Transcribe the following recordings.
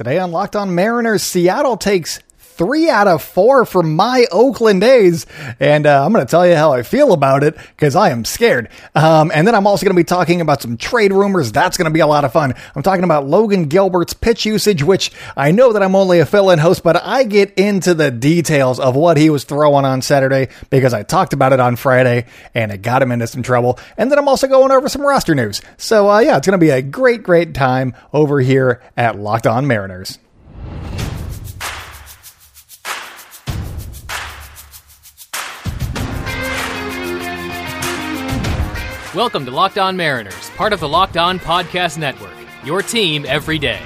Today on Locked On Mariners, Seattle takes three out of four from my Oakland A's. And uh, I'm going to tell you how I feel about it because I am scared. Um, and then I'm also going to be talking about some trade rumors. That's going to be a lot of fun. I'm talking about Logan Gilbert's pitch usage, which I know that I'm only a fill in host, but I get into the details of what he was throwing on Saturday because I talked about it on Friday and it got him into some trouble. And then I'm also going over some roster news. So, uh, yeah, it's going to be a great, great time over here at Locked On Mariners. Welcome to Locked On Mariners, part of the Locked On Podcast Network. Your team every day.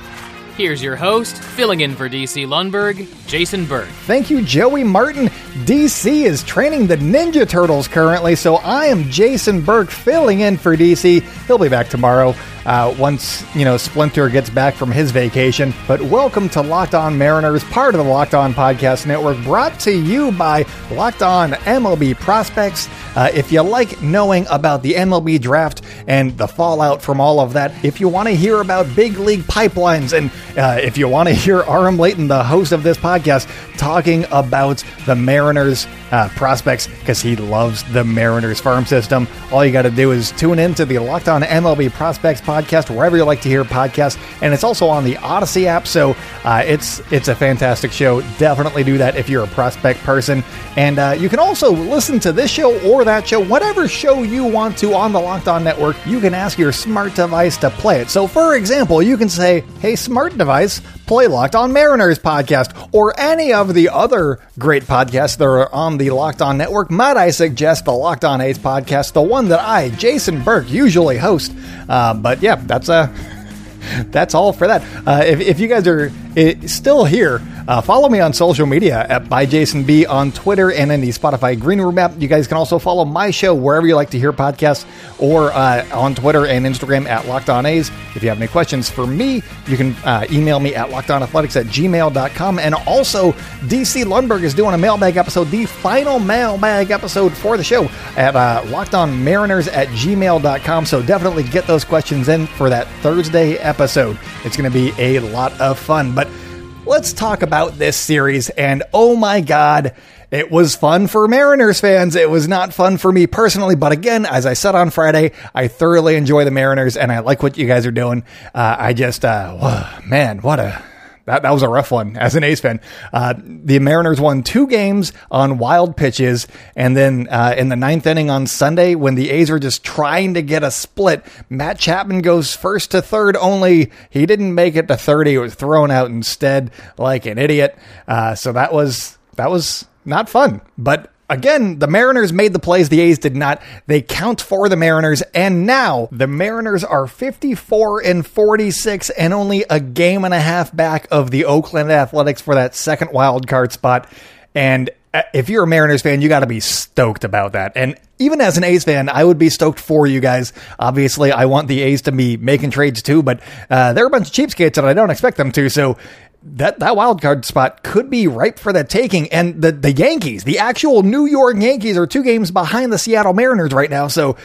Here's your host, filling in for DC Lundberg, Jason Burke. Thank you, Joey Martin. DC is training the Ninja Turtles currently, so I am Jason Burke filling in for DC. He'll be back tomorrow uh, once you know Splinter gets back from his vacation. But welcome to Locked On Mariners, part of the Locked On Podcast Network, brought to you by Locked On MLB Prospects. Uh, if you like knowing about the MLB draft and the fallout from all of that, if you want to hear about big league pipelines, and uh, if you want to hear Aram Leighton, the host of this podcast, talking about the Mariners uh, prospects because he loves the Mariners farm system, all you got to do is tune in to the Locked On MLB Prospects podcast wherever you like to hear podcasts, and it's also on the Odyssey app. So uh, it's it's a fantastic show. Definitely do that if you're a prospect person, and uh, you can also listen to this show or that show, whatever show you want to on the Locked On Network. You can ask your smart device to play it. So, for example, you can say, "Hey, smart device." Play Locked On Mariners podcast or any of the other great podcasts that are on the Locked On Network. Might I suggest the Locked On A's podcast, the one that I, Jason Burke, usually host. Uh, but yeah, that's a. that's all for that. Uh, if, if you guys are uh, still here, uh, follow me on social media at by Jason B on Twitter and in the Spotify Green Room app. You guys can also follow my show wherever you like to hear podcasts or uh, on Twitter and Instagram at Locked On A's. If you have any questions for me, you can uh, email me at lockedonathletics at gmail.com. And also, DC Lundberg is doing a mailbag episode, the final mailbag episode for the show at uh, lockedonmariners at gmail.com. So definitely get those questions in for that Thursday episode. It's going to be a lot of fun. But let's talk about this series. And oh my God, it was fun for Mariners fans. It was not fun for me personally. But again, as I said on Friday, I thoroughly enjoy the Mariners and I like what you guys are doing. Uh, I just, uh, man, what a that, that was a rough one as an A's fan. Uh, the Mariners won two games on wild pitches. And then uh, in the ninth inning on Sunday, when the A's were just trying to get a split, Matt Chapman goes first to third, only he didn't make it to 30. He was thrown out instead like an idiot. Uh, so that was, that was not fun. But Again, the Mariners made the plays, the A's did not. They count for the Mariners, and now the Mariners are 54 and 46 and only a game and a half back of the Oakland Athletics for that second wild card spot. And uh, if you're a Mariners fan, you got to be stoked about that. And even as an A's fan, I would be stoked for you guys. Obviously, I want the A's to be making trades too, but uh, they're a bunch of cheapskates and I don't expect them to. So that that wild card spot could be ripe for the taking. And the the Yankees, the actual New York Yankees, are two games behind the Seattle Mariners right now. So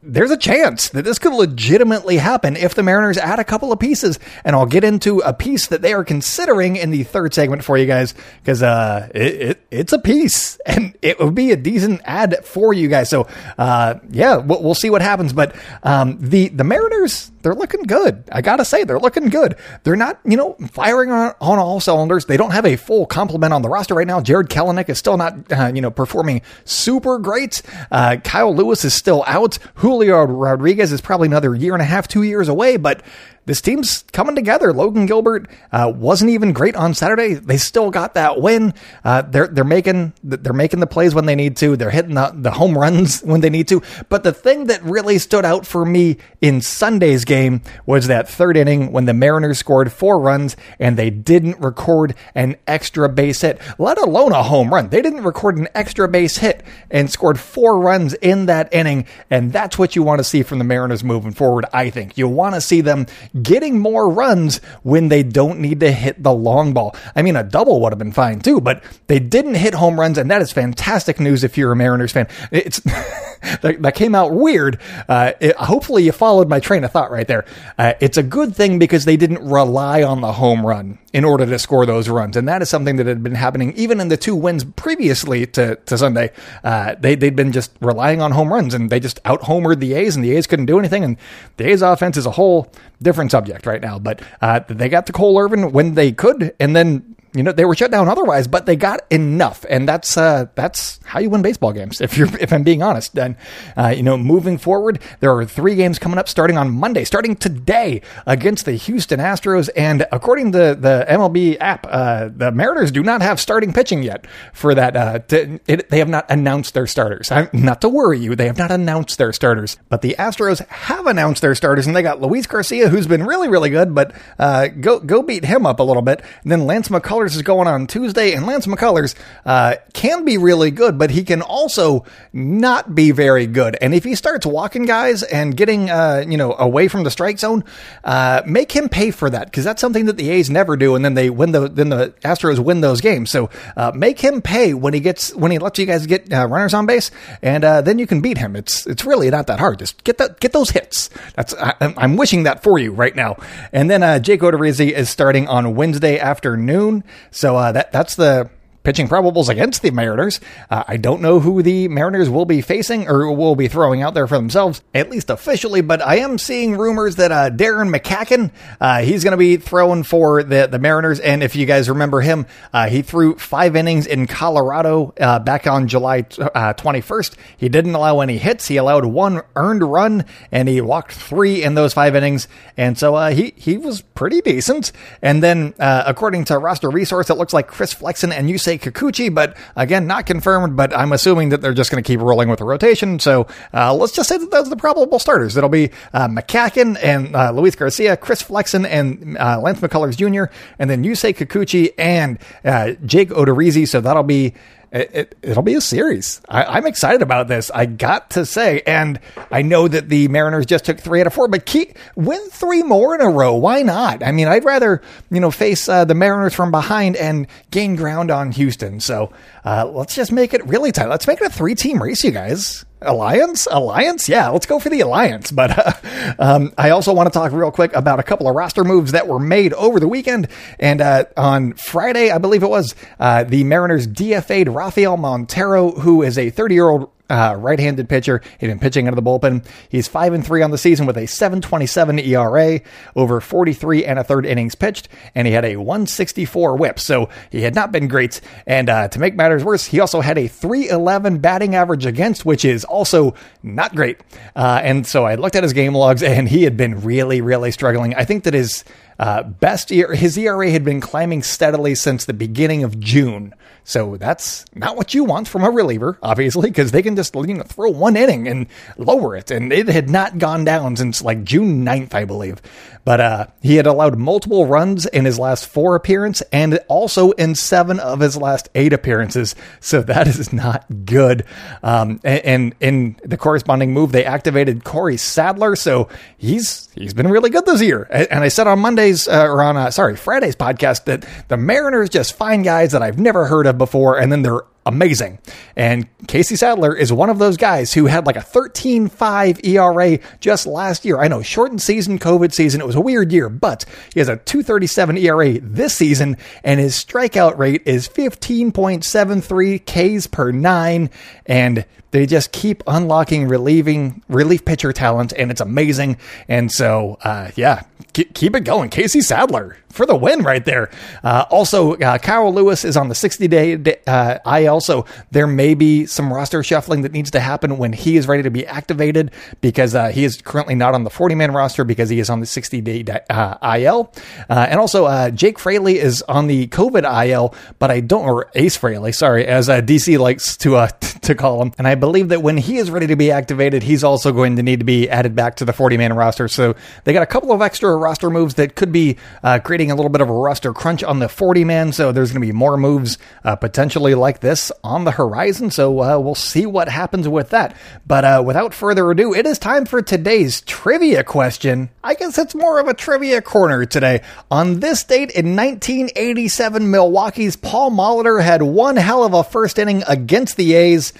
there's a chance that this could legitimately happen if the Mariners add a couple of pieces. And I'll get into a piece that they are considering in the third segment for you guys because uh, it, it, it's a piece and it would be a decent ad for you guys. So uh, yeah, we'll, we'll, see what happens. But um, the the Mariners they're looking good. I gotta say they're looking good. They're not you know firing on, on all cylinders. They don't have a full complement on the roster right now. Jarred Kelenic is still not uh, you know performing super great. Uh, Kyle Lewis is still out. Julio Rodriguez is probably another year and a half, two years away, but this team's coming together. Logan Gilbert uh, wasn't even great on Saturday. They still got that win. Uh, they're they're making they're making the plays when they need to. They're hitting the, the home runs when they need to. But the thing that really stood out for me in Sunday's game was that third inning when the Mariners scored four runs and they didn't record an extra base hit, let alone a home run. They didn't record an extra base hit and scored four runs in that inning. And that's what you want to see from the Mariners moving forward. I think you want to see them getting more runs when they don't need to hit the long ball. I mean, a double would have been fine too, but they didn't hit home runs, and that is fantastic news if you're a Mariners fan. It's that, that, came out weird. Uh, it, hopefully, you followed my train of thought right there. Uh, it's a good thing because they didn't rely on the home run. In order to score those runs. And that is something that had been happening even in the two wins previously to, to Sunday. Uh, they, they'd been just relying on home runs and they just out homered the A's and the A's couldn't do anything. And the A's offense is a whole different subject right now. But uh, they got to Cole Irvin when they could. And then you know they were shut down otherwise, but they got enough, and that's uh, that's how you win baseball games. If you're if I'm being honest, then uh, you know moving forward, there are three games coming up starting on Monday, starting today against the Houston Astros, and according to the MLB app, uh, the Mariners do not have starting pitching yet for that. Uh, to, it, they have not announced their starters. I'm, not to worry you, they have not announced their starters, but the Astros have announced their starters, and they got Luis Garcia, who's been really really good, but uh, go go beat him up a little bit, and then Lance McCullers McCullers is going on Tuesday, and Lance McCullers uh, can be really good, but he can also not be very good. And if he starts walking guys and getting uh, you know away from the strike zone, uh, make him pay for that because that's something that the A's never do, and then they win the then the Astros win those games. So uh, make him pay when he gets when he lets you guys get uh, runners on base, and uh, then you can beat him. It's it's really not that hard. Just get that get those hits. That's I, am wishing that for you right now. And then Jake Odorizzi is starting on Wednesday afternoon. So uh, that that's the pitching probables against the Mariners. Uh, I don't know who the Mariners will be facing or will be throwing out there for themselves, at least officially, but I am seeing rumors that uh, Darren McCaughan, uh, he's going to be throwing for the, the Mariners. And if you guys remember him, uh, he threw five innings in Colorado uh, back on July 21st. Uh, he didn't allow any hits. He allowed one earned run and he walked three in those five innings. And so he, he was pretty decent. And then, according to roster resource, it looks like Chris Flexen and Yusei Kikuchi, but again, not confirmed. But I'm assuming that they're just going to keep rolling with the rotation. So uh, let's just say that those are the probable starters. It'll be uh, McCaughan and uh, Luis Garcia, Chris Flexen and uh, Lance McCullers Jr., and then Yusei Kikuchi and uh, Jake Odorizzi. So that'll be it, will it, be a series. I, am excited about this. I got to say, and I know that the Mariners just took three out of four, but keep win three more in a row. Why not? I mean, I'd rather you know face uh, the Mariners from behind and gain ground on Houston. So uh, let's just make it really tight. Let's make it a three team race, you guys. Alliance? Alliance? Yeah, let's go for the Alliance. But uh, um, I also want to talk real quick about a couple of roster moves that were made over the weekend. And uh, on Friday, I believe it was, uh, the Mariners DFA'd Rafael Montero, who is a 30 year old uh, right-handed pitcher. He'd been pitching out of the bullpen. He's five and three on the season with a 7.27 ERA, over 43 and a third innings pitched, and he had a 164 WHIP. So he had not been great. And uh, to make matters worse, he also had a 311 batting average against, which is also not great. Uh, and so I looked at his game logs, and he had been really, really struggling. I think that his uh, best year, his ERA had been climbing steadily since the beginning of June. So that's not what you want from a reliever, obviously, because they can just you know, throw one inning and lower it. And it had not gone down since like June 9th, I believe. But uh, he had allowed multiple runs in his last four appearances and also in seven of his last eight appearances. So that is not good. Um, and, in the corresponding move, they activated Corey Sadler. So he's he's been really good this year. And I said on Monday's uh, or on uh, sorry Friday's podcast that the Mariners just find guys that I've never heard of before, and then they're amazing. And Casey Sadler is one of those guys who had like a 13.5 ERA just last year. I know, shortened season, COVID season. It was a weird year, but he has a 237 ERA this season, and his strikeout rate is 15.73 Ks per nine. And they just keep unlocking relieving relief pitcher talent, and it's amazing. And so, uh, yeah, keep it going, Casey Sadler for the win right there. Uh, also, uh, Kyle Lewis is on the 60 day uh, IL, so there may be some roster shuffling that needs to happen when he is ready to be activated because uh, he is currently not on the 40 man roster because he is on the 60 day uh, IL. Uh, and also, uh, Jake Fraley is on the COVID IL, but I don't, or Ace Fraley, sorry, as DC likes to to call him. And I believe that when he is ready to be activated, he's also going to need to be added back to the 40 man roster. So they got a couple of extra roster moves that could be creating a little bit of a roster crunch on the 40 man, so there's going to be more moves uh, potentially like this on the horizon. So uh, we'll see what happens with that. But uh, without further ado, it is time for today's trivia question. I guess it's more of a trivia corner today. On this date in 1987, Milwaukee's Paul Molitor had one hell of a first inning against the A's.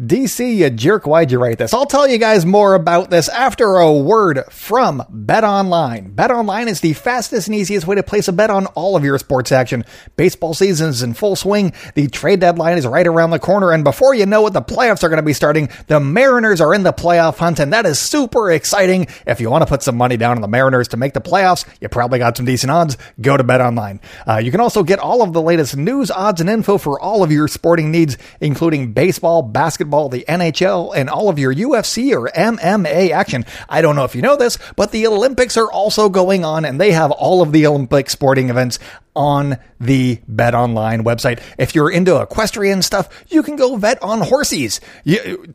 DC, you jerk, why'd you write this? I'll tell you guys more about this after a word from Bet Online. Bet Online is the fastest and easiest way to place a bet on all of your sports action. Baseball season is in full swing. The trade deadline is right around the corner. And before you know it, the playoffs are going to be starting. The Mariners are in the playoff hunt, and that is super exciting. If you want to put some money down on the Mariners to make the playoffs, you probably got some decent odds. Go to Bet Online. Uh, you can also get all of the latest news, odds, and info for all of your sporting needs, including baseball, basketball, basketball, the NHL, and all of your UFC or MMA action. I don't know if you know this, but the Olympics are also going on and they have all of the Olympic sporting events on the Bet Online website. If you're into equestrian stuff, you can go bet on horses,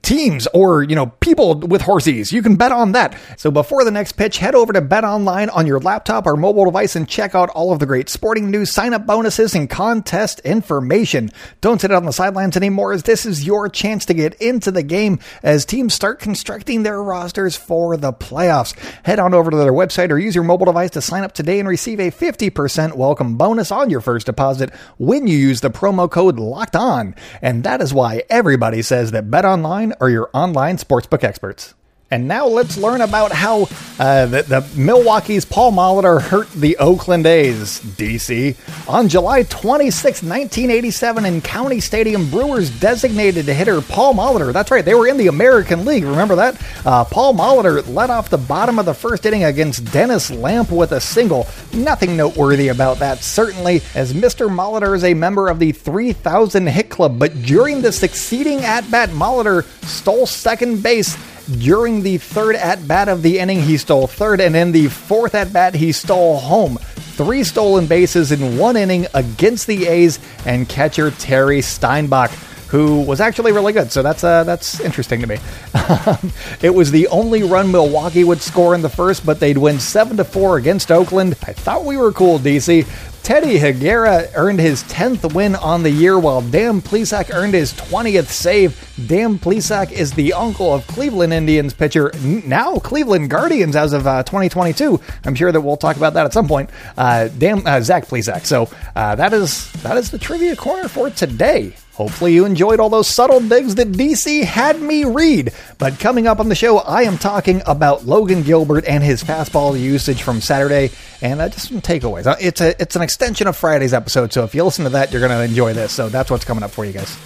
teams, or you know people with horses. You can bet on that. So before the next pitch, head over to Bet Online on your laptop or mobile device and check out all of the great sporting news, sign up bonuses, and contest information. Don't sit on the sidelines anymore, as this is your chance to get into the game as teams start constructing their rosters for the playoffs. Head on over to their website or use your mobile device to sign up today and receive a 50% welcome bonus on your first deposit when you use the promo code locked on. And that is why everybody says that Bet Online are your online sportsbook experts. And now let's learn about how uh, the, the, Milwaukee's Paul Molitor hurt the Oakland A's, DC. On July 26, 1987, in County Stadium, Brewers designated hitter Paul Molitor. That's right, they were in the American League. Remember that? Uh, Paul Molitor led off the bottom of the first inning against Dennis Lamp with a single. Nothing noteworthy about that, certainly, as Mr. Molitor is a member of the 3000 Hit Club. But during the succeeding at bat, Molitor stole second base during the third at bat of the inning, he stole third, and in the fourth at bat, he stole home. Three stolen bases in one inning against the A's and catcher Terry Steinbach who was actually really good. So that's uh, that's interesting to me. it was the only run Milwaukee would score in the first, but they'd win seven to four against Oakland. I thought we were cool, DC. Teddy Higuera earned his 10th win on the year, while Dan Plesac earned his 20th save. Dan Plesac is the uncle of Cleveland Indians pitcher, now Cleveland Guardians as of uh, 2022. I'm sure that we'll talk about that at some point. Uh, Dan, uh, Zach Plesac. So uh, that is that is the trivia corner for today. Hopefully, you enjoyed all those subtle digs that DC had me read. But coming up on the show, I am talking about Logan Gilbert and his fastball usage from Saturday, and uh, just some takeaways. Uh, it's a it's an extension of Friday's episode, so if you listen to that, you're going to enjoy this. So that's what's coming up for you guys.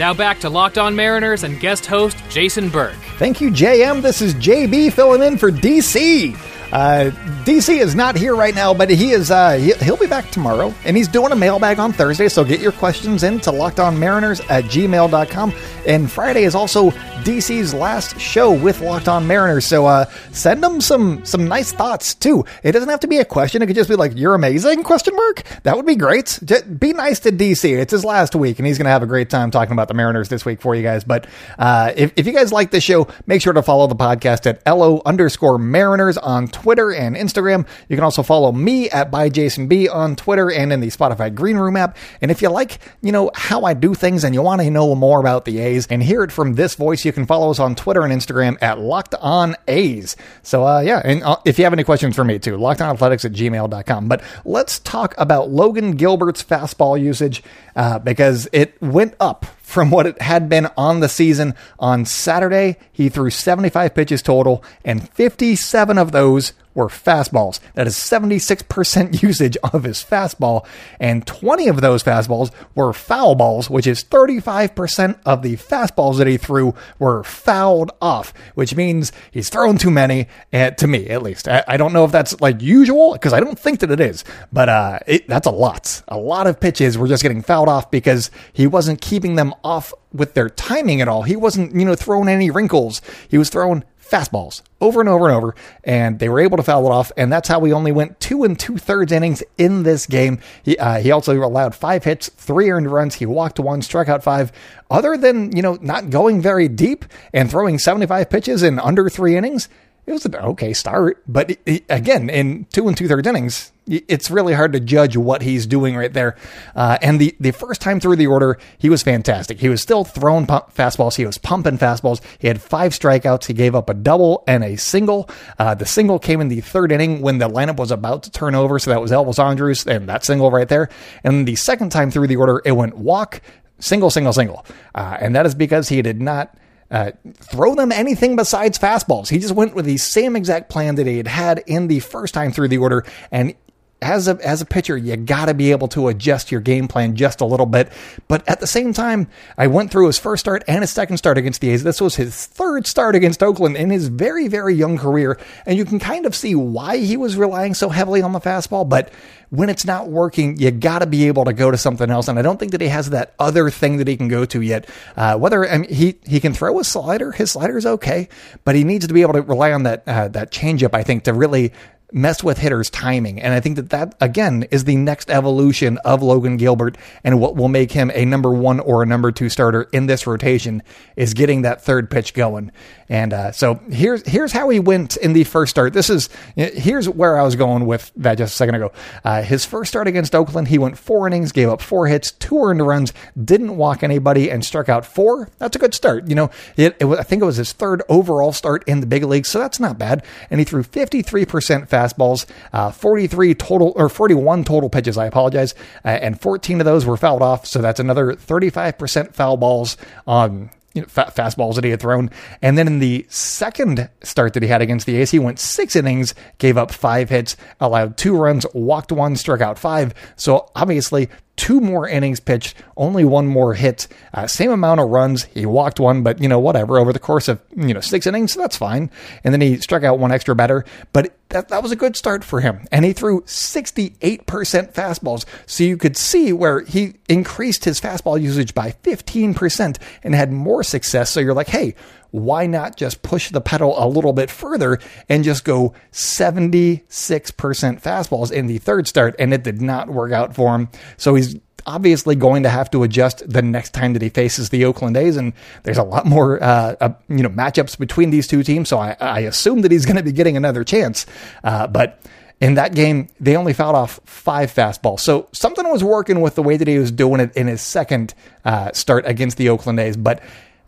Now back to Locked On Mariners and guest host Jason Burke. Thank you, JM. This is JB filling in for DC. Uh, DC is not here right now, but he is. Uh, he'll be back tomorrow, and he's doing a mailbag on Thursday. So get your questions in to lockedonmariners at gmail.com. And Friday is also DC's last show with Locked On Mariners. So uh, send them some some nice thoughts too. It doesn't have to be a question. It could just be like "You're amazing?" question mark. That would be great. Just be nice to DC. It's his last week, and he's going to have a great time talking about the Mariners this week for you guys. But uh, if if you guys like this show, make sure to follow the podcast at lo underscore Mariners on Twitter and Instagram. You can also follow me at by Jason B on Twitter and in the Spotify Green Room app. And if you like, you know how I do things, and you want to know more about the A's and hear it from this voice, you can follow us on Twitter and Instagram at Locked On A's. So, uh, yeah, and uh, if you have any questions for me too, lockedonathletics at gmail.com. But let's talk about Logan Gilbert's fastball usage uh, because it went up from what it had been on the season. On Saturday, he threw 75 pitches total, and 57 of those were fastballs. That is 76% usage of his fastball, and 20 of those fastballs were foul balls, which is 35% of the fastballs that he threw were fouled off, which means he's thrown too many, uh, to me at least. I, I, don't know if that's like usual, because I don't think that it is, but uh, it, that's a lot. A lot of pitches were just getting fouled off because he wasn't keeping them off with their timing at all. He wasn't, you know, throwing any wrinkles. He was throwing fastballs over and over and over, and they were able to foul it off. And that's how we only went two and two thirds innings in this game. He uh, he also allowed five hits, three earned runs. He walked one, struck out five. Other than you know not going very deep and throwing seventy five pitches in under three innings, it was an okay start. But it, it, again, in two and two thirds innings, it's really hard to judge what he's doing right there. Uh, and the, the first time through the order, he was fantastic. He was still throwing pump, fastballs. He was pumping fastballs. He had five strikeouts. He gave up a double and a single. Uh, the single came in the third inning when the lineup was about to turn over. So that was Elvis Andrus and that single right there. And the second time through the order, it went walk, single, single, single. Uh, and that is because he did not uh, throw them anything besides fastballs. He just went with the same exact plan that he had had in the first time through the order, and as a as a pitcher, you got to be able to adjust your game plan just a little bit. But at the same time, I went through his first start and his second start against the A's. This was his third start against Oakland in his very very young career, and you can kind of see why he was relying so heavily on the fastball. But when it's not working, you got to be able to go to something else. And I don't think that he has that other thing that he can go to yet. Uh, whether I mean, he he can throw a slider, his slider is okay, but he needs to be able to rely on that uh, that changeup. I think to really mess with hitters' timing. And I think that that, again, is the next evolution of Logan Gilbert and what will make him a number one or a number two starter in this rotation is getting that third pitch going. And uh, so here's here's how he went in the first start. This is here's where I was going with that just a second ago. Uh, his first start against Oakland, he went four innings, gave up four hits, two earned runs, didn't walk anybody, and struck out four. That's a good start. You know, it, it was, I think it was his third overall start in the big leagues, so that's not bad. And he threw 53% fastballs, uh, 43 total or 41 total pitches. I apologize, uh, and 14 of those were fouled off. So that's another 35% foul balls on you know, fa- fastballs that he had thrown. And then in the second start that he had against the A's, he went six innings, gave up five hits, allowed two runs, walked one, struck out five. So obviously, two more innings pitched, only one more hit, uh, same amount of runs. He walked one, but you know whatever. Over the course of you know six innings, that's fine. And then he struck out one extra batter, but that that was a good start for him. And he threw 68% fastballs, so you could see where he increased his fastball usage by 15% and had more success. So you're like, hey why not just push the pedal a little bit further and just go 76% fastballs in the third start? And it did not work out for him. So he's obviously going to have to adjust the next time that he faces the Oakland A's, and there's a lot more uh, uh, you know matchups between these two teams. So I, I assume that he's going to be getting another chance. Uh, but in that game, they only fouled off five fastballs. So something was working with the way that he was doing it in his second uh, start against the Oakland A's, but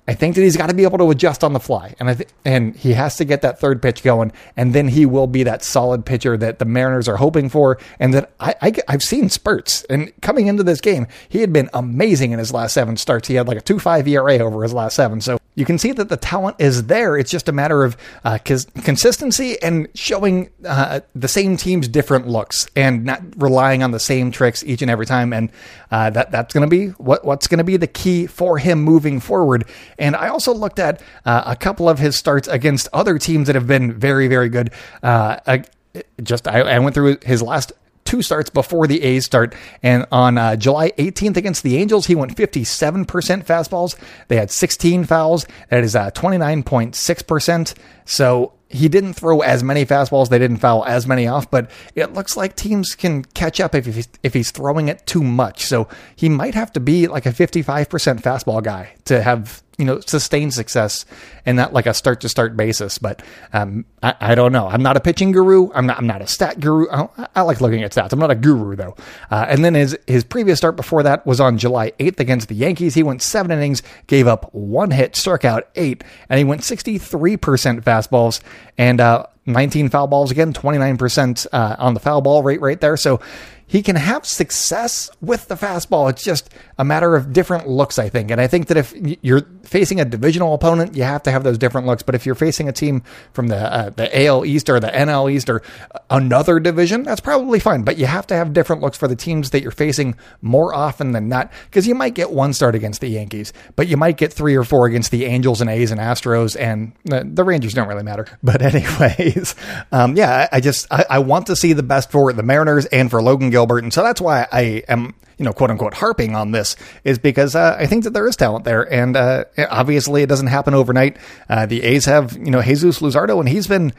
I think that he's got to be able to adjust on the fly, and I th- and he has to get that third pitch going, and then he will be that solid pitcher that the Mariners are hoping for, and that I, I have seen spurts. And coming into this game, he had been amazing in his last seven starts. He had like a two five ERA over his last seven, so you can see that the talent is there. It's just a matter of uh, cons- consistency and showing uh, the same team's different looks and not relying on the same tricks each and every time. And uh, that that's going to be what what's going to be the key for him moving forward. And I also looked at uh, a couple of his starts against other teams that have been very very good. Uh, just I, I went through his last two starts before the A's start. And on uh, July 18th against the Angels, he went 57% fastballs. They had 16 fouls. That is uh, 29.6%. So he didn't throw as many fastballs. They didn't foul as many off, but it looks like teams can catch up if he's, if he's throwing it too much. So he might have to be like a 55% fastball guy to have you know sustained success and not like a start to start basis. But um, I, I, don't know. I'm not a pitching guru. I'm not. I'm not a stat guru. I, I like looking at stats. I'm not a guru though. Uh, and then his his previous start before that was on July 8th against the Yankees. He went seven innings, gave up one hit, struck out eight, and he went 63% fastballs and uh, 19 foul balls again, 29% uh, on the foul ball rate right there. So he can have success with the fastball. It's just a matter of different looks, I think. And I think that if you're facing a divisional opponent, you have to have those different looks. But if you're facing a team from the uh, the AL East or the NL East or another division, that's probably fine. But you have to have different looks for the teams that you're facing more often than not, because you might get one start against the Yankees, but you might get three or four against the Angels and A's and Astros, and the, Rangers don't really matter. But anyways, um, yeah, I, I just I, I, want to see the best for the Mariners and for Logan Gilbert, and so that's why I am you know, quote unquote, harping on this is because uh, I think that there is talent there, and uh, obviously it doesn't happen overnight. Uh, the A's have you know Jesus Luzardo, and he's been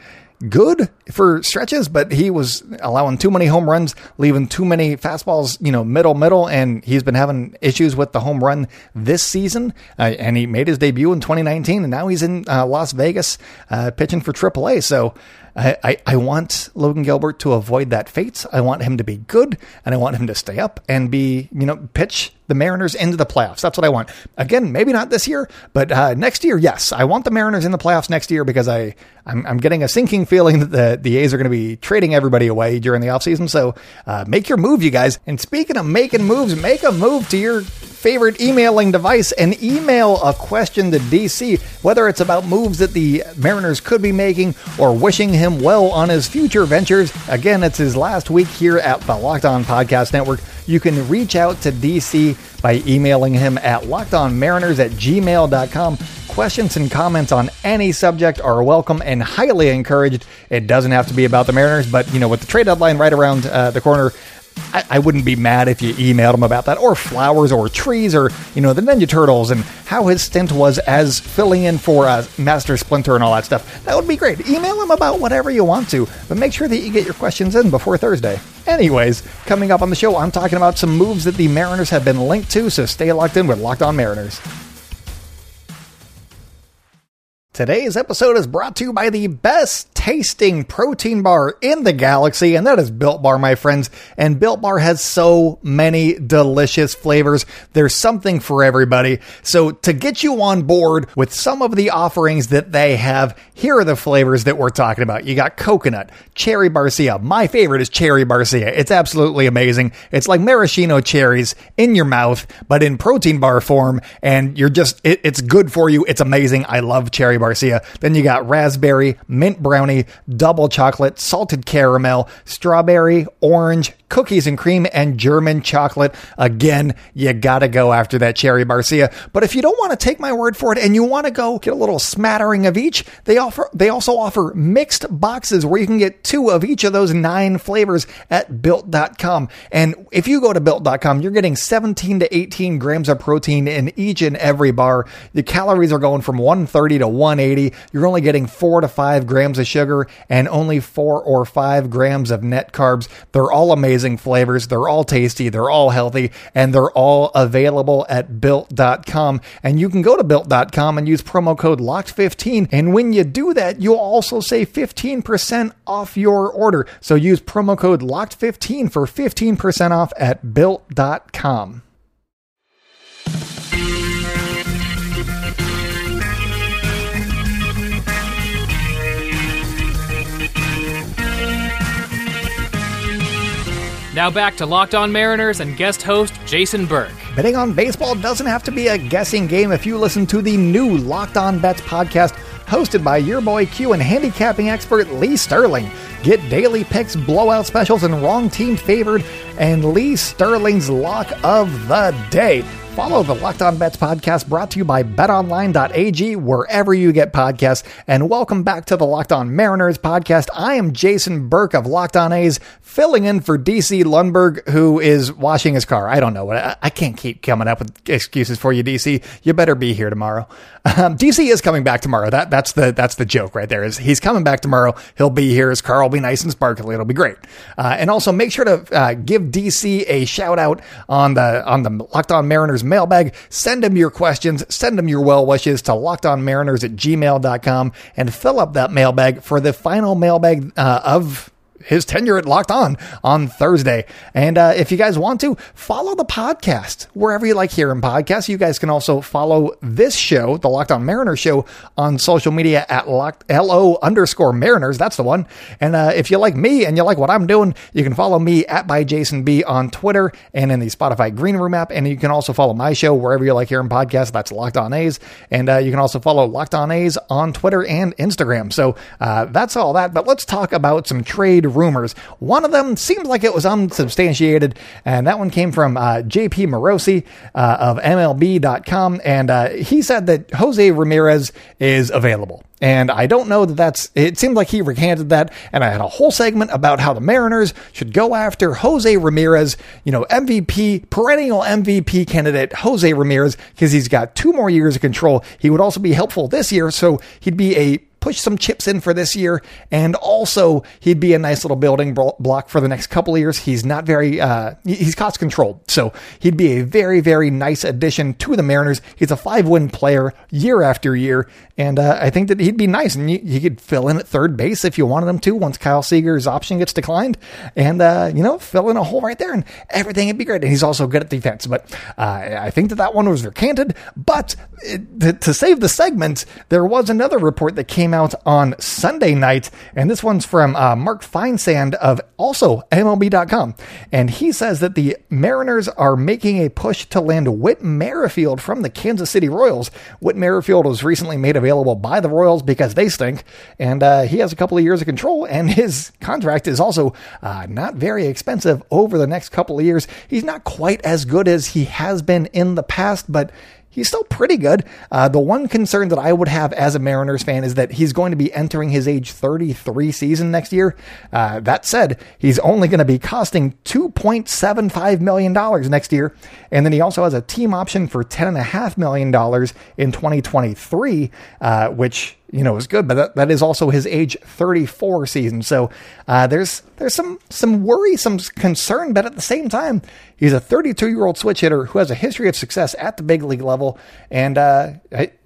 good for stretches, but he was allowing too many home runs, leaving too many fastballs, you know, middle, middle, and he's been having issues with the home run this season. Uh, and he made his debut in 2019, and now he's in uh, Las Vegas uh, pitching for AAA. So I, I, I, want Logan Gilbert to avoid that fate. I want him to be good, and I want him to stay up and be, you know, pitch the Mariners into the playoffs. That's what I want. Again, maybe not this year, but uh, next year, yes. I want the Mariners in the playoffs next year because I, I'm, I'm getting a sinking feeling that the, the A's are going to be trading everybody away during the offseason. So uh, make your move, you guys. And speaking of making moves, make a move to your favorite emailing device and email a question to DC, whether it's about moves that the Mariners could be making or wishing him well on his future ventures. Again, it's his last week here at the Locked On Podcast Network. You can reach out to DC by emailing him at lockedonmariners at gmail.com. Questions and comments on any subject are welcome and highly encouraged. It doesn't have to be about the Mariners, but you know, with the trade deadline right around uh, the corner, I, I, wouldn't be mad if you emailed him about that, or flowers, or trees, or you know the Ninja Turtles, and how his stint was as filling in for uh, Master Splinter and all that stuff. That would be great. Email him about whatever you want to, but make sure that you get your questions in before Thursday. Anyways, coming up on the show, I'm talking about some moves that the Mariners have been linked to, so stay locked in with Locked On Mariners. Today's episode is brought to you by the best tasting protein bar in the galaxy, and that is Built Bar, my friends. And Built Bar has so many delicious flavors. There's something for everybody. So, to get you on board with some of the offerings that they have, here are the flavors that we're talking about. You got coconut, cherry barcia. My favorite is cherry barcia. It's absolutely amazing. It's like maraschino cherries in your mouth, but in protein bar form, and you're just, it, it's good for you. It's amazing. I love cherry Barcia. Then you got raspberry, mint brownie, double chocolate, salted caramel, strawberry, orange, cookies and cream, and German chocolate. Again, you gotta go after that cherry Barcia. But if you don't want to take my word for it and you want to go get a little smattering of each, they offer they also offer mixed boxes where you can get two of each of those nine flavors at built.com. And if you go to built.com, you're getting 17 to 18 grams of protein in each and every bar. The calories are going from 130 to 180. You're only getting four to five grams of sugar and only four or five grams of net carbs. They're all amazing flavors. They're all tasty. They're all healthy and they're all available at built.com. And you can go to built.com and use promo code LOCKED15. And when you do that, you'll also save 15% off your order. So use promo code LOCKED15 for 15% off at built.com. Now back to Locked On Mariners and guest host Jason Burke. Betting on baseball doesn't have to be a guessing game if you listen to the new Locked On Bets podcast hosted by your boy Q and handicapping expert Lee Sterling. Get daily picks, blowout specials, and wrong team favored, and Lee Sterling's lock of the day. Follow the Locked On Bets podcast brought to you by betonline.ag wherever you get podcasts. And welcome back to the Locked On Mariners podcast. I am Jason Burke of Locked On A's, filling in for DC Lundberg, who is washing his car. I don't know. I, I can't keep coming up with excuses for you, DC. You better be here tomorrow. Um, DC is coming back tomorrow. That that's the that's the joke right there. Is he's coming back tomorrow? He'll be here. His car will be nice and sparkly. It'll be great. Uh, and also make sure to uh, give DC a shout out on the on the Locked On Mariners mailbag. Send him your questions. Send him your well wishes to lockedonmariners at gmail.com and fill up that mailbag for the final mailbag uh, of his tenure at Locked On on Thursday. And uh, if you guys want to, follow the podcast wherever you like hearing podcasts. You guys can also follow this show, the Locked On Mariners show, on social media at locked, LO underscore Mariners. That's the one. And uh, if you like me and you like what I'm doing, you can follow me at by Jason B on Twitter and in the Spotify Green Room app. And you can also follow my show wherever you like hearing podcasts. That's Locked On A's. And uh, you can also follow Locked On A's on Twitter and Instagram. So uh, that's all that. But let's talk about some trade rumors. One of them seems like it was unsubstantiated, and that one came from uh, JP Morosi uh, of MLB.com, and uh, he said that Jose Ramirez is available. And I don't know that that's, it seemed like he recanted that. And I had a whole segment about how the Mariners should go after Jose Ramirez, you know, MVP, perennial MVP candidate Jose Ramirez, because he's got two more years of control. He would also be helpful this year. So he'd be a push some chips in for this year, and also he'd be a nice little building block for the next couple years. He's not very, uh, he's cost controlled, so he'd be a very, very nice addition to the Mariners. He's a five win player year after year, and uh, I think that he'd be nice, and he could fill in at third base if you wanted him to once Kyle Seager's option gets declined, and uh, you know fill in a hole right there, and everything would be great. And he's also good at defense, but uh, I think that that one was recanted. But it, to save the segment, there was another report that came out on Sunday night, and this one's from uh, Mark Feinsand of also MLB.com, and he says that the Mariners are making a push to land Whit Merrifield from the Kansas City Royals. Whit Merrifield was recently made available by the Royals because they stink, and uh, he has a couple of years of control, and his contract is also uh, not very expensive over the next couple of years. He's not quite as good as he has been in the past, but he's still pretty good. Uh, the one concern that I would have as a Mariners fan is that he's going to be entering his age 33 season next year. Uh, that said, he's only going to be costing $2.75 million next year. And then he also has a team option for $10.5 million in 2023, uh, which you know is good, but that, that is also his age 34 season. So uh, there's there's some some worry, some concern, but at the same time, he's a 32 year old switch hitter who has a history of success at the big league level, and uh,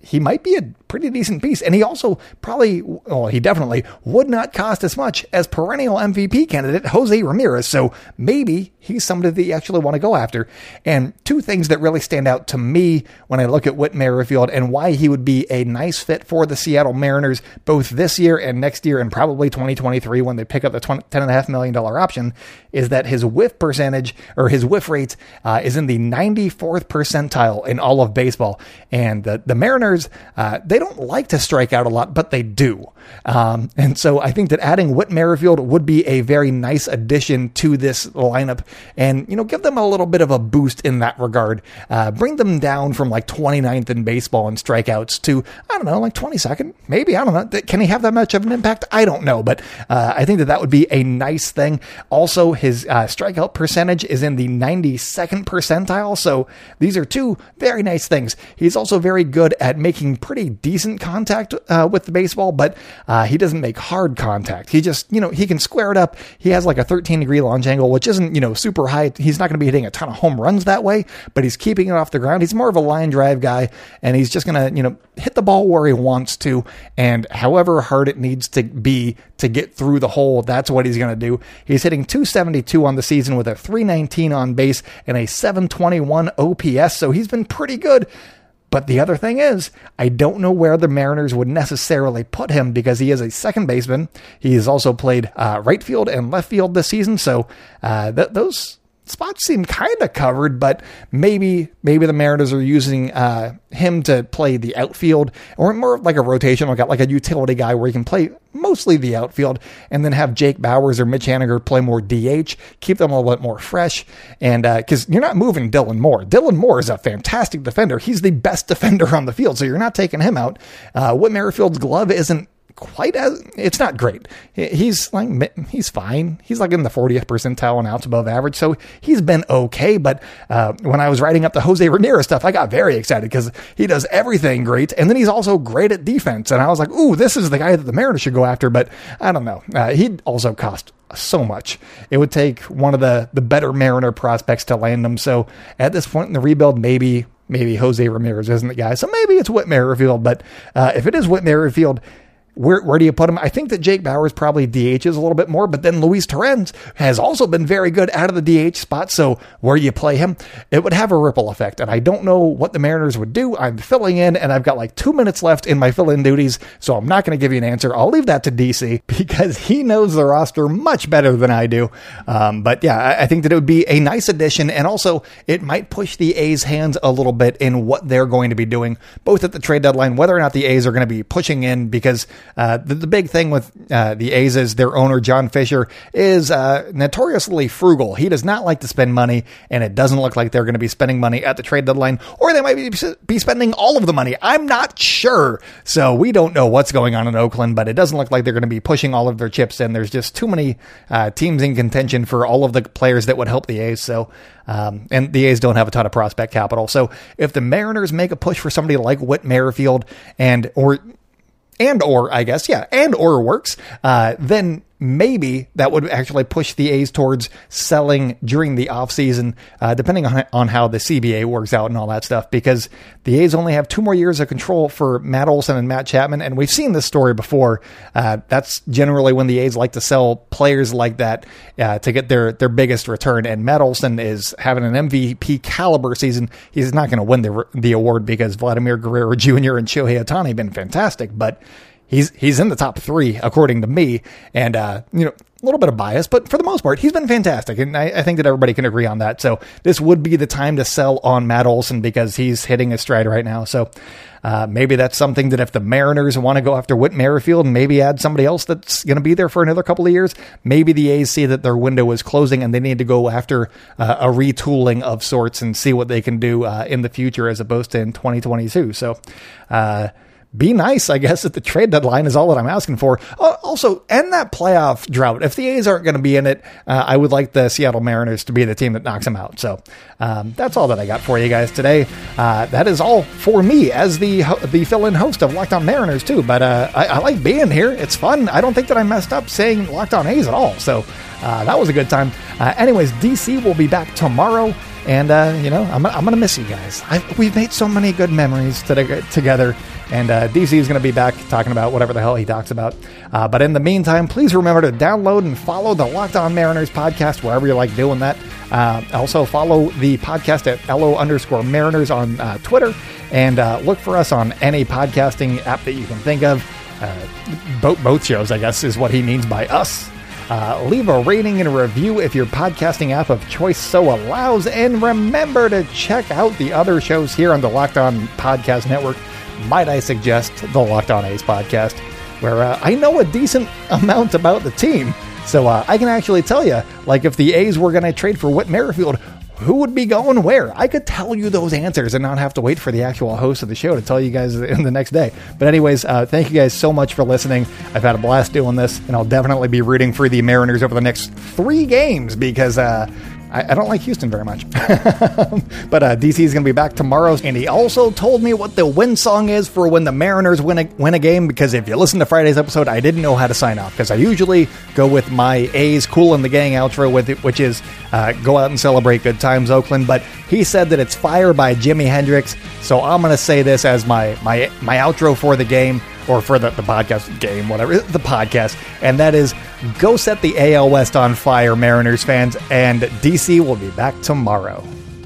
he might be a pretty decent piece. And he also probably, well, he definitely would not cost as much as perennial MVP candidate Jose Ramirez. So maybe he's somebody that you actually want to go after. And two things that really stand out to me when I look at Whit Merrifield and why he would be a nice fit for the Seattle Mariners both this year and next year and probably 2023 when they pick up the $10.5 million option is that his whiff percentage or his whiff rate uh, is in the 94th percentile in all of baseball. And the, the Mariners, uh, they don't like to strike out a lot, but they do. Um, and so I think that adding Whit Merrifield would be a very nice addition to this lineup and, you know, give them a little bit of a boost in that regard. Uh, bring them down from like 29th in baseball in strikeouts to, I don't know, like 22nd, maybe. I don't know. Can he have that much of an impact? I don't know. But uh, I think that that would be a nice thing. Also, his uh, strikeout percentage is in the 92nd percentile. So these are two very nice things. He's also very good at making pretty decent contact uh, with the baseball, but uh, he doesn't make hard contact. He just, you know, he can square it up. He has like a 13 degree launch angle, which isn't, you know, super high. He's not going to be hitting a ton of home runs that way, but he's keeping it off the ground. He's more of a line drive guy, and he's just going to, you know, hit the ball where he wants to, and however hard it needs to be to get through the hole, that's what he's going to do. He's hitting 272 on the season with a 319 on base and a 721 OPS, so he's been pretty good. But the other thing is, I don't know where the Mariners would necessarily put him because he is a second baseman. He has also played uh, right field and left field this season, so uh, th- those spots seem kind of covered, but maybe maybe the Mariners are using uh, him to play the outfield or more like a rotational guy, like a utility guy where he can play mostly the outfield and then have Jake Bauers or Mitch Haniger play more DH, keep them a little bit more fresh. And because uh, you're not moving Dylan Moore. Dylan Moore is a fantastic defender. He's the best defender on the field, so you're not taking him out. Uh, Whit Merrifield's glove isn't quite as it's not great. He's like he's fine. He's like in the 40th percentile and outs above average, so he's been okay. But uh, when I was writing up the Jose Ramirez stuff, I got very excited because he does everything great, and then he's also great at defense. And I was like, "Ooh, this is the guy that the Mariners should go after." But I don't know. Uh, he'd also cost so much. It would take one of the the better Mariner prospects to land him. So at this point in the rebuild, maybe maybe Jose Ramirez isn't the guy. So maybe it's Whit Merrifield. But uh, if it is Whit Merrifield where, where do you put him? I think that Jake Bauers probably DHs a little bit more, but then Luis Torrens has also been very good out of the DH spot. So where do you play him, it would have a ripple effect. And I don't know what the Mariners would do. I'm filling in and I've got like two minutes left in my fill in duties. So I'm not going to give you an answer. I'll leave that to DC because he knows the roster much better than I do. Um, but yeah, I, I think that it would be a nice addition. And also it might push the A's hands a little bit in what they're going to be doing, both at the trade deadline, whether or not the A's are going to be pushing in because uh, the, the, big thing with uh, the A's is their owner, John Fisher, is uh, notoriously frugal. He does not like to spend money, and it doesn't look like they're going to be spending money at the trade deadline, or they might be, be spending all of the money. I'm not sure. So we don't know what's going on in Oakland, but it doesn't look like they're going to be pushing all of their chips in. There's just too many uh, teams in contention for all of the players that would help the A's. So um, and the A's don't have a ton of prospect capital. So if the Mariners make a push for somebody like Whit Merrifield and or and or I guess yeah, and or works, uh, then maybe that would actually push the A's towards selling during the offseason, uh, depending on, on how the CBA works out and all that stuff, because the A's only have two more years of control for Matt Olson and Matt Chapman. And we've seen this story before. Uh, that's generally when the A's like to sell players like that uh, to get their, their biggest return. And Matt Olson is having an MVP caliber season. He's not going to win the, the award because Vladimir Guerrero Jr. and Shohei Ohtani have been fantastic, but he's he's in the top three according to me, and uh, you know a little bit of bias, but for the most part, he's been fantastic, and I, I, think that everybody can agree on that. So this would be the time to sell on Matt Olson because he's hitting his stride right now. So. Uh, maybe that's something that if the Mariners want to go after Whit Merrifield and maybe add somebody else that's going to be there for another couple of years, maybe the A's see that their window is closing and they need to go after uh, a retooling of sorts and see what they can do uh, in the future as opposed to in 2022. So, uh, be nice, I guess, at the trade deadline is all that I'm asking for. Uh, also, end that playoff drought. If the A's aren't going to be in it, uh, I would like the Seattle Mariners to be the team that knocks them out. So um, that's all that I got for you guys today. Uh, that is all for me as the the fill-in host of Locked On Mariners too. But uh, I, I, like being here. It's fun. I don't think that I messed up saying Locked On A's at all. So uh, that was a good time. Anyways, DC will be back tomorrow. And, you know, I'm, I'm going to miss you guys. I, we've made so many good memories to, together. And uh, DC is going to be back talking about whatever the hell he talks about. Uh, but in the meantime, please remember to download and follow the Locked On Mariners podcast wherever you like doing that. Uh, also, follow the podcast at LO underscore Mariners on uh, Twitter. And uh, look for us on any podcasting app that you can think of. Uh, both, both shows, I guess, is what he means by us. Uh, leave a rating and a review if your podcasting app of choice so allows. And remember to check out the other shows here on the Locked On Podcast Network. Might I suggest the Locked On A's podcast, where uh, I know a decent amount about the team. So uh, I can actually tell you, like, if the A's were going to trade for Whit Merrifield, who would be going where? I could tell you those answers and not have to wait for the actual host of the show to tell you guys in the next day. But, anyways, uh, thank you guys so much for listening. I've had a blast doing this, and I'll definitely be rooting for the Mariners over the next three games because uh, I, I don't like Houston very much. but uh, DC is going to be back tomorrow. And he also told me what the win song is for when the Mariners win a, win a game. Because if you listen to Friday's episode, I didn't know how to sign off. Because I usually go with my A's Kool and the Gang outro, with it, which is uh, go out and celebrate good times, Oakland. But he said that it's Fire by Jimi Hendrix. So I'm going to say this as my, my, my outro for the game or for the, the podcast game, whatever, the podcast. And that is go set the AL West on fire, Mariners fans, and DC will be back tomorrow.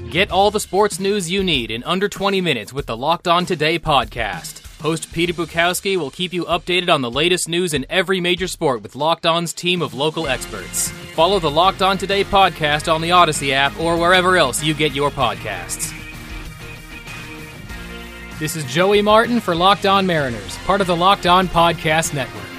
Get all the sports news you need in under 20 minutes with the Locked On Today podcast. Host Peter Bukowski will keep you updated on the latest news in every major sport with Locked On's team of local experts. Follow the Locked On Today podcast on the Odyssey app or wherever else you get your podcasts. This is Joey Martin for Locked On Mariners, part of the Locked On Podcast Network.